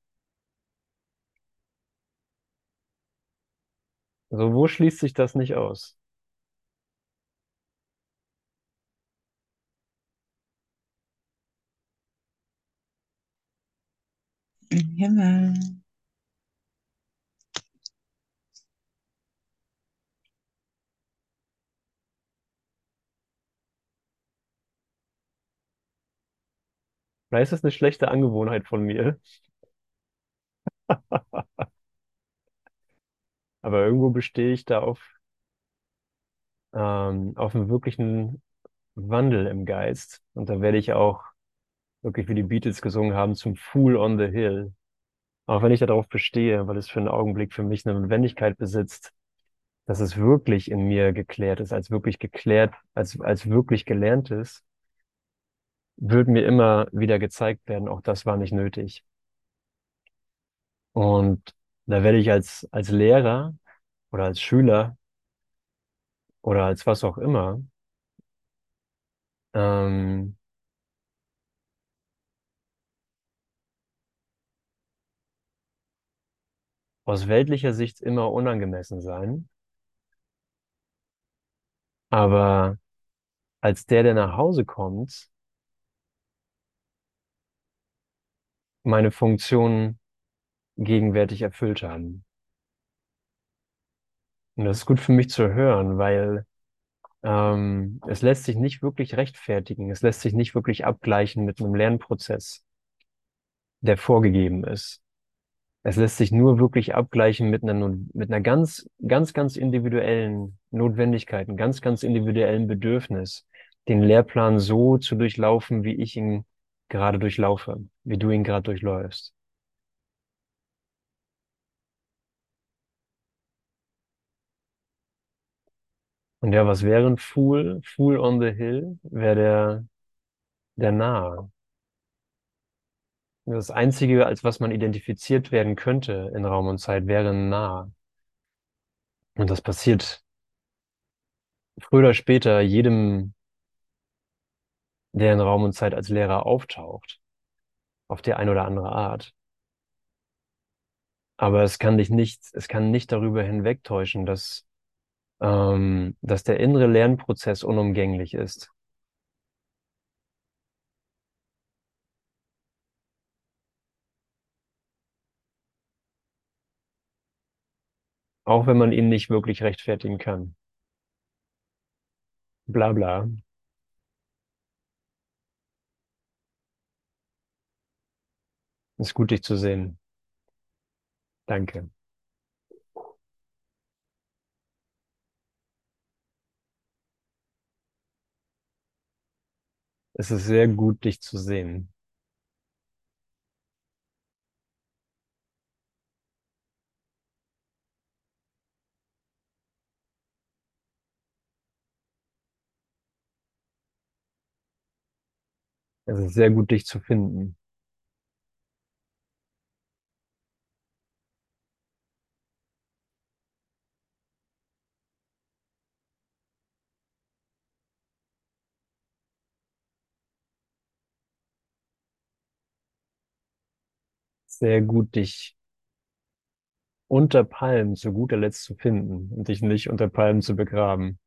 Also wo schließt sich das nicht aus? Im Himmel. Vielleicht ist das eine schlechte Angewohnheit von mir. <laughs> Aber irgendwo bestehe ich da auf, ähm, auf einen wirklichen Wandel im Geist. Und da werde ich auch wirklich, wie die Beatles gesungen haben, zum Fool on the Hill. Auch wenn ich darauf bestehe, weil es für einen Augenblick für mich eine Notwendigkeit besitzt, dass es wirklich in mir geklärt ist, als wirklich geklärt, als, als wirklich gelernt ist, wird mir immer wieder gezeigt werden, auch das war nicht nötig. Und da werde ich als, als Lehrer oder als Schüler oder als was auch immer, ähm, aus weltlicher Sicht immer unangemessen sein. Aber als der, der nach Hause kommt, meine Funktion gegenwärtig erfüllt haben. Und das ist gut für mich zu hören, weil ähm, es lässt sich nicht wirklich rechtfertigen. Es lässt sich nicht wirklich abgleichen mit einem Lernprozess, der vorgegeben ist. Es lässt sich nur wirklich abgleichen mit einer, mit einer ganz, ganz, ganz individuellen Notwendigkeit, einem ganz, ganz individuellen Bedürfnis, den Lehrplan so zu durchlaufen, wie ich ihn gerade durchlaufe, wie du ihn gerade durchläufst. Und ja, was wäre ein Fool? Fool on the Hill wäre der, der Narr. Das Einzige, als was man identifiziert werden könnte in Raum und Zeit, wäre ein Narr. Und das passiert früher oder später jedem, der in Raum und Zeit als Lehrer auftaucht, auf die eine oder andere Art. Aber es kann dich nicht, es kann nicht darüber hinwegtäuschen, dass, ähm, dass der innere Lernprozess unumgänglich ist. Auch wenn man ihn nicht wirklich rechtfertigen kann. Bla bla. Ist gut, dich zu sehen. Danke. Es ist sehr gut, dich zu sehen. Es ist sehr gut, dich zu finden. Sehr gut, dich unter Palmen zu guter Letzt zu finden und dich nicht unter Palmen zu begraben.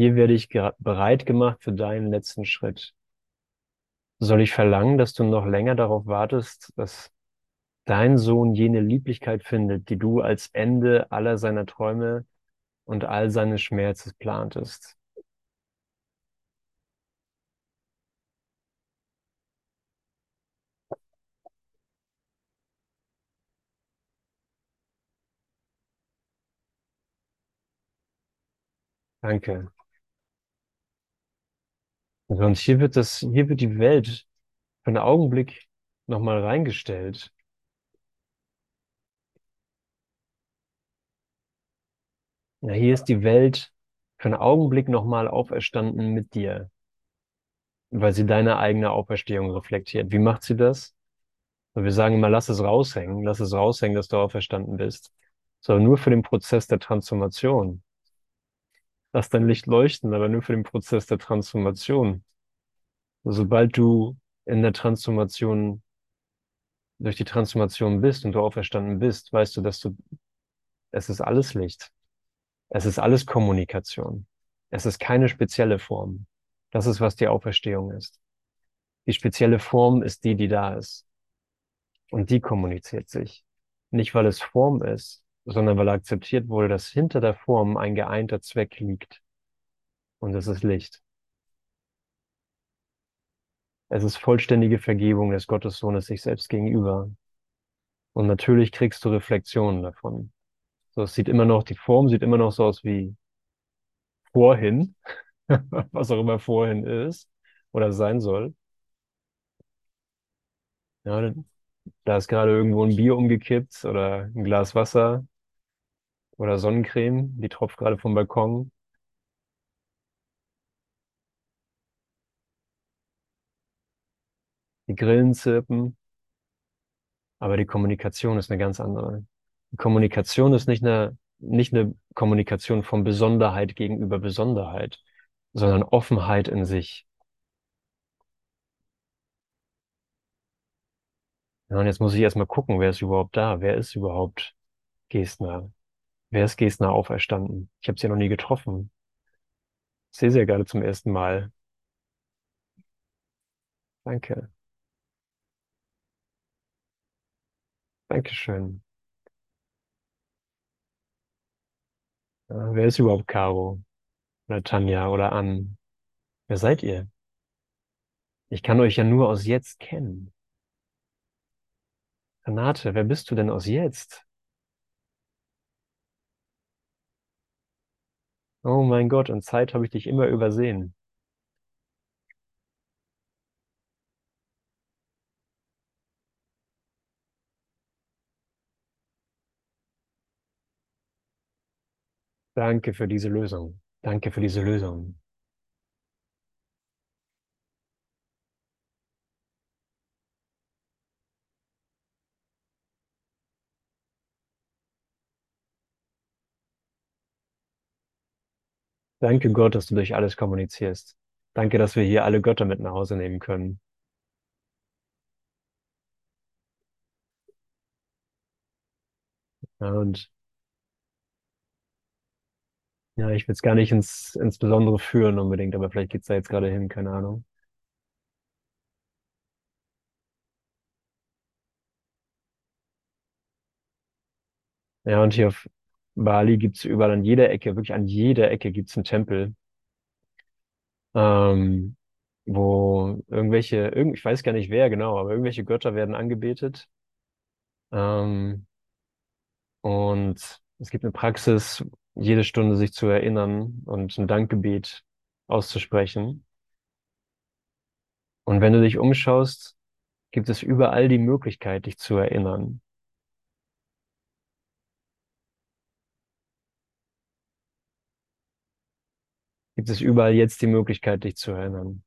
Hier werde ich bereit gemacht für deinen letzten Schritt. Soll ich verlangen, dass du noch länger darauf wartest, dass dein Sohn jene Lieblichkeit findet, die du als Ende aller seiner Träume und all seines Schmerzes plantest? Danke. Und hier wird das, hier wird die Welt für einen Augenblick nochmal reingestellt. Ja, hier ist die Welt für einen Augenblick nochmal auferstanden mit dir, weil sie deine eigene Auferstehung reflektiert. Wie macht sie das? wir sagen immer, lass es raushängen, lass es raushängen, dass du auferstanden bist. So, nur für den Prozess der Transformation. Lass dein Licht leuchten, aber nur für den Prozess der Transformation. Sobald du in der Transformation, durch die Transformation bist und du auferstanden bist, weißt du, dass du, es ist alles Licht. Es ist alles Kommunikation. Es ist keine spezielle Form. Das ist, was die Auferstehung ist. Die spezielle Form ist die, die da ist. Und die kommuniziert sich. Nicht, weil es Form ist, sondern weil akzeptiert wurde, dass hinter der Form ein geeinter Zweck liegt. Und es ist Licht. Es ist vollständige Vergebung des Gottessohnes sich selbst gegenüber. Und natürlich kriegst du Reflexionen davon. So, es sieht immer noch, die Form sieht immer noch so aus wie vorhin, <laughs> was auch immer vorhin ist oder sein soll. Ja, da ist gerade irgendwo ein Bier umgekippt oder ein Glas Wasser oder Sonnencreme, die tropft gerade vom Balkon. Die Grillen zirpen, aber die Kommunikation ist eine ganz andere. Die Kommunikation ist nicht eine, nicht eine Kommunikation von Besonderheit gegenüber Besonderheit, sondern Offenheit in sich. Ja, und jetzt muss ich erstmal gucken, wer ist überhaupt da? Wer ist überhaupt Gestner? Wer ist Gestner auferstanden? Ich habe sie ja noch nie getroffen. Ich sehe sie ja gerade zum ersten Mal. Danke. Dankeschön. Ja, wer ist überhaupt Caro? Oder Tanja oder Ann? Wer seid ihr? Ich kann euch ja nur aus jetzt kennen. Renate, wer bist du denn aus jetzt? Oh mein Gott, in Zeit habe ich dich immer übersehen. Danke für diese Lösung. Danke für diese Lösung. Danke Gott, dass du durch alles kommunizierst. Danke, dass wir hier alle Götter mit nach Hause nehmen können. Ja, und ja, ich will es gar nicht ins, ins Besondere führen unbedingt, aber vielleicht geht's da jetzt gerade hin, keine Ahnung. Ja, und hier auf Bali gibt's überall an jeder Ecke, wirklich an jeder Ecke gibt's einen Tempel, ähm, wo irgendwelche, irgend, ich weiß gar nicht wer genau, aber irgendwelche Götter werden angebetet. Ähm, und es gibt eine Praxis, jede Stunde sich zu erinnern und ein Dankgebet auszusprechen. Und wenn du dich umschaust, gibt es überall die Möglichkeit, dich zu erinnern. Gibt es überall jetzt die Möglichkeit, dich zu erinnern.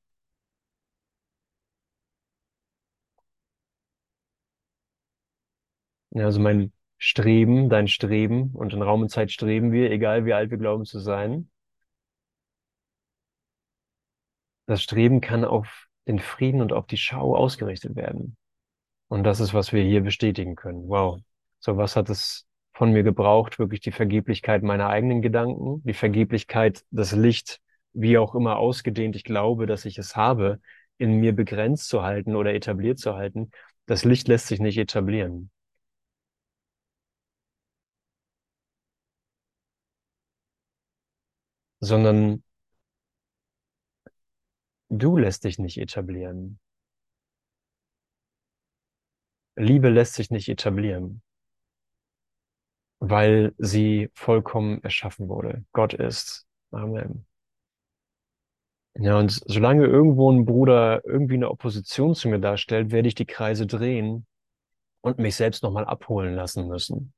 Ja, also mein Streben, dein Streben und in Raum und Zeit streben wir, egal wie alt wir glauben zu sein. Das Streben kann auf den Frieden und auf die Schau ausgerichtet werden. Und das ist, was wir hier bestätigen können. Wow. So was hat es von mir gebraucht? Wirklich die Vergeblichkeit meiner eigenen Gedanken, die Vergeblichkeit, das Licht wie auch immer ausgedehnt ich glaube, dass ich es habe, in mir begrenzt zu halten oder etabliert zu halten, das Licht lässt sich nicht etablieren. Sondern du lässt dich nicht etablieren. Liebe lässt sich nicht etablieren, weil sie vollkommen erschaffen wurde. Gott ist. Amen. Ja, und solange irgendwo ein Bruder irgendwie eine Opposition zu mir darstellt, werde ich die Kreise drehen und mich selbst nochmal abholen lassen müssen.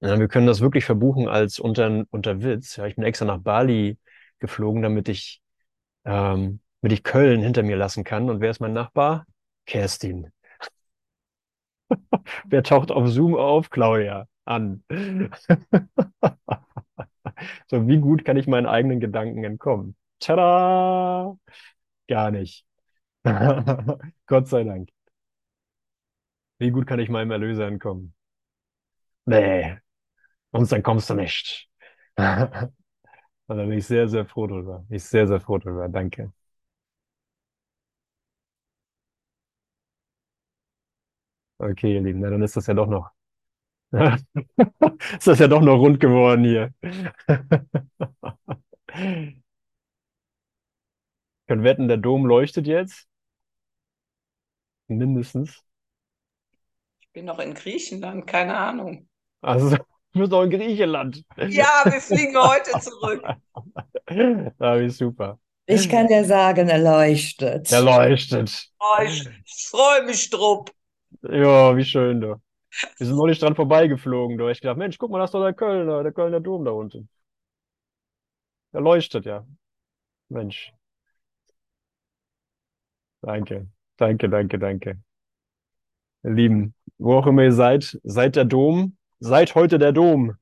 Ja, wir können das wirklich verbuchen als unter, unter Witz. Ja, ich bin extra nach Bali geflogen, damit ich, ähm, damit ich Köln hinter mir lassen kann. Und wer ist mein Nachbar? Kerstin. <laughs> Wer taucht auf Zoom auf? Claudia an. <laughs> So, wie gut kann ich meinen eigenen Gedanken entkommen? Tada! Gar nicht. <laughs> Gott sei Dank. Wie gut kann ich meinem Erlöser entkommen? Nee, und dann kommst du nicht. Und <laughs> da bin ich sehr, sehr froh drüber. Bin Ich sehr, sehr froh drüber. Danke. Okay, ihr Lieben, dann ist das ja doch noch, <laughs> ist das ja doch noch rund geworden hier. <laughs> Können wetten, der Dom leuchtet jetzt? Mindestens. Ich bin noch in Griechenland, keine Ahnung. Also, <laughs> du bist doch in Griechenland. Ja, wir fliegen heute zurück. Ah, wie super. Ich kann dir sagen, er leuchtet. Der leuchtet. Oh, ich ich freue mich drauf. Ja, wie schön, du. Wir sind nicht dran vorbeigeflogen, du. Ich gedacht, Mensch, guck mal, das ist doch der Kölner, der Kölner Dom da unten. Der leuchtet, ja. Mensch. Danke. Danke, danke, danke. Ihr Lieben, wo auch immer ihr seid, seid der Dom, seid heute der Dom.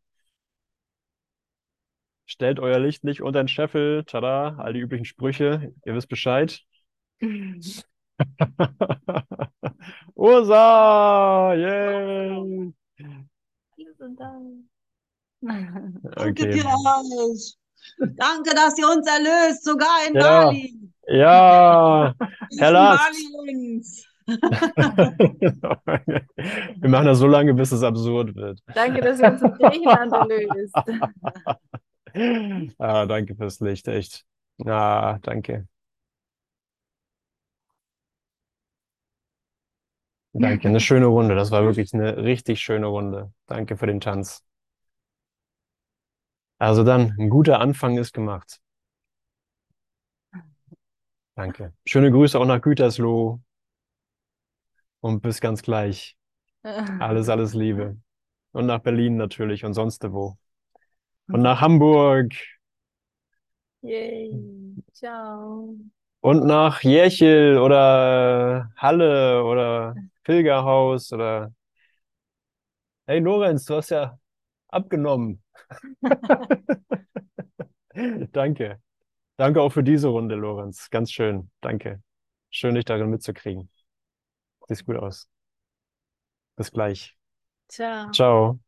Stellt euer Licht nicht unter den Scheffel, tada, all die üblichen Sprüche, ihr wisst Bescheid. <laughs> <laughs> Ursa, yay! Wir sind da. <laughs> Danke Okay. dir. Danke, dass ihr uns erlöst, sogar in Ja. Bali. Ja, <laughs> Herr uns. Wir machen das so lange, bis es absurd wird. Danke, dass ihr uns in Griechenland erlöst. Ah, danke fürs Licht, echt. Ah, danke. Danke, eine <laughs> schöne Runde. Das war wirklich eine richtig schöne Runde. Danke für den Tanz. Also dann, ein guter Anfang ist gemacht. Danke. Schöne Grüße auch nach Gütersloh. Und bis ganz gleich. Alles, <laughs> alles Liebe. Und nach Berlin natürlich und sonst wo. Und nach Hamburg. Yay. Ciao. Und nach Järchel oder Halle oder Pilgerhaus oder. Hey Lorenz, du hast ja abgenommen. <laughs> Danke. Danke auch für diese Runde, Lorenz. Ganz schön. Danke. Schön, dich darin mitzukriegen. Sieht gut aus. Bis gleich. Ciao. Ciao.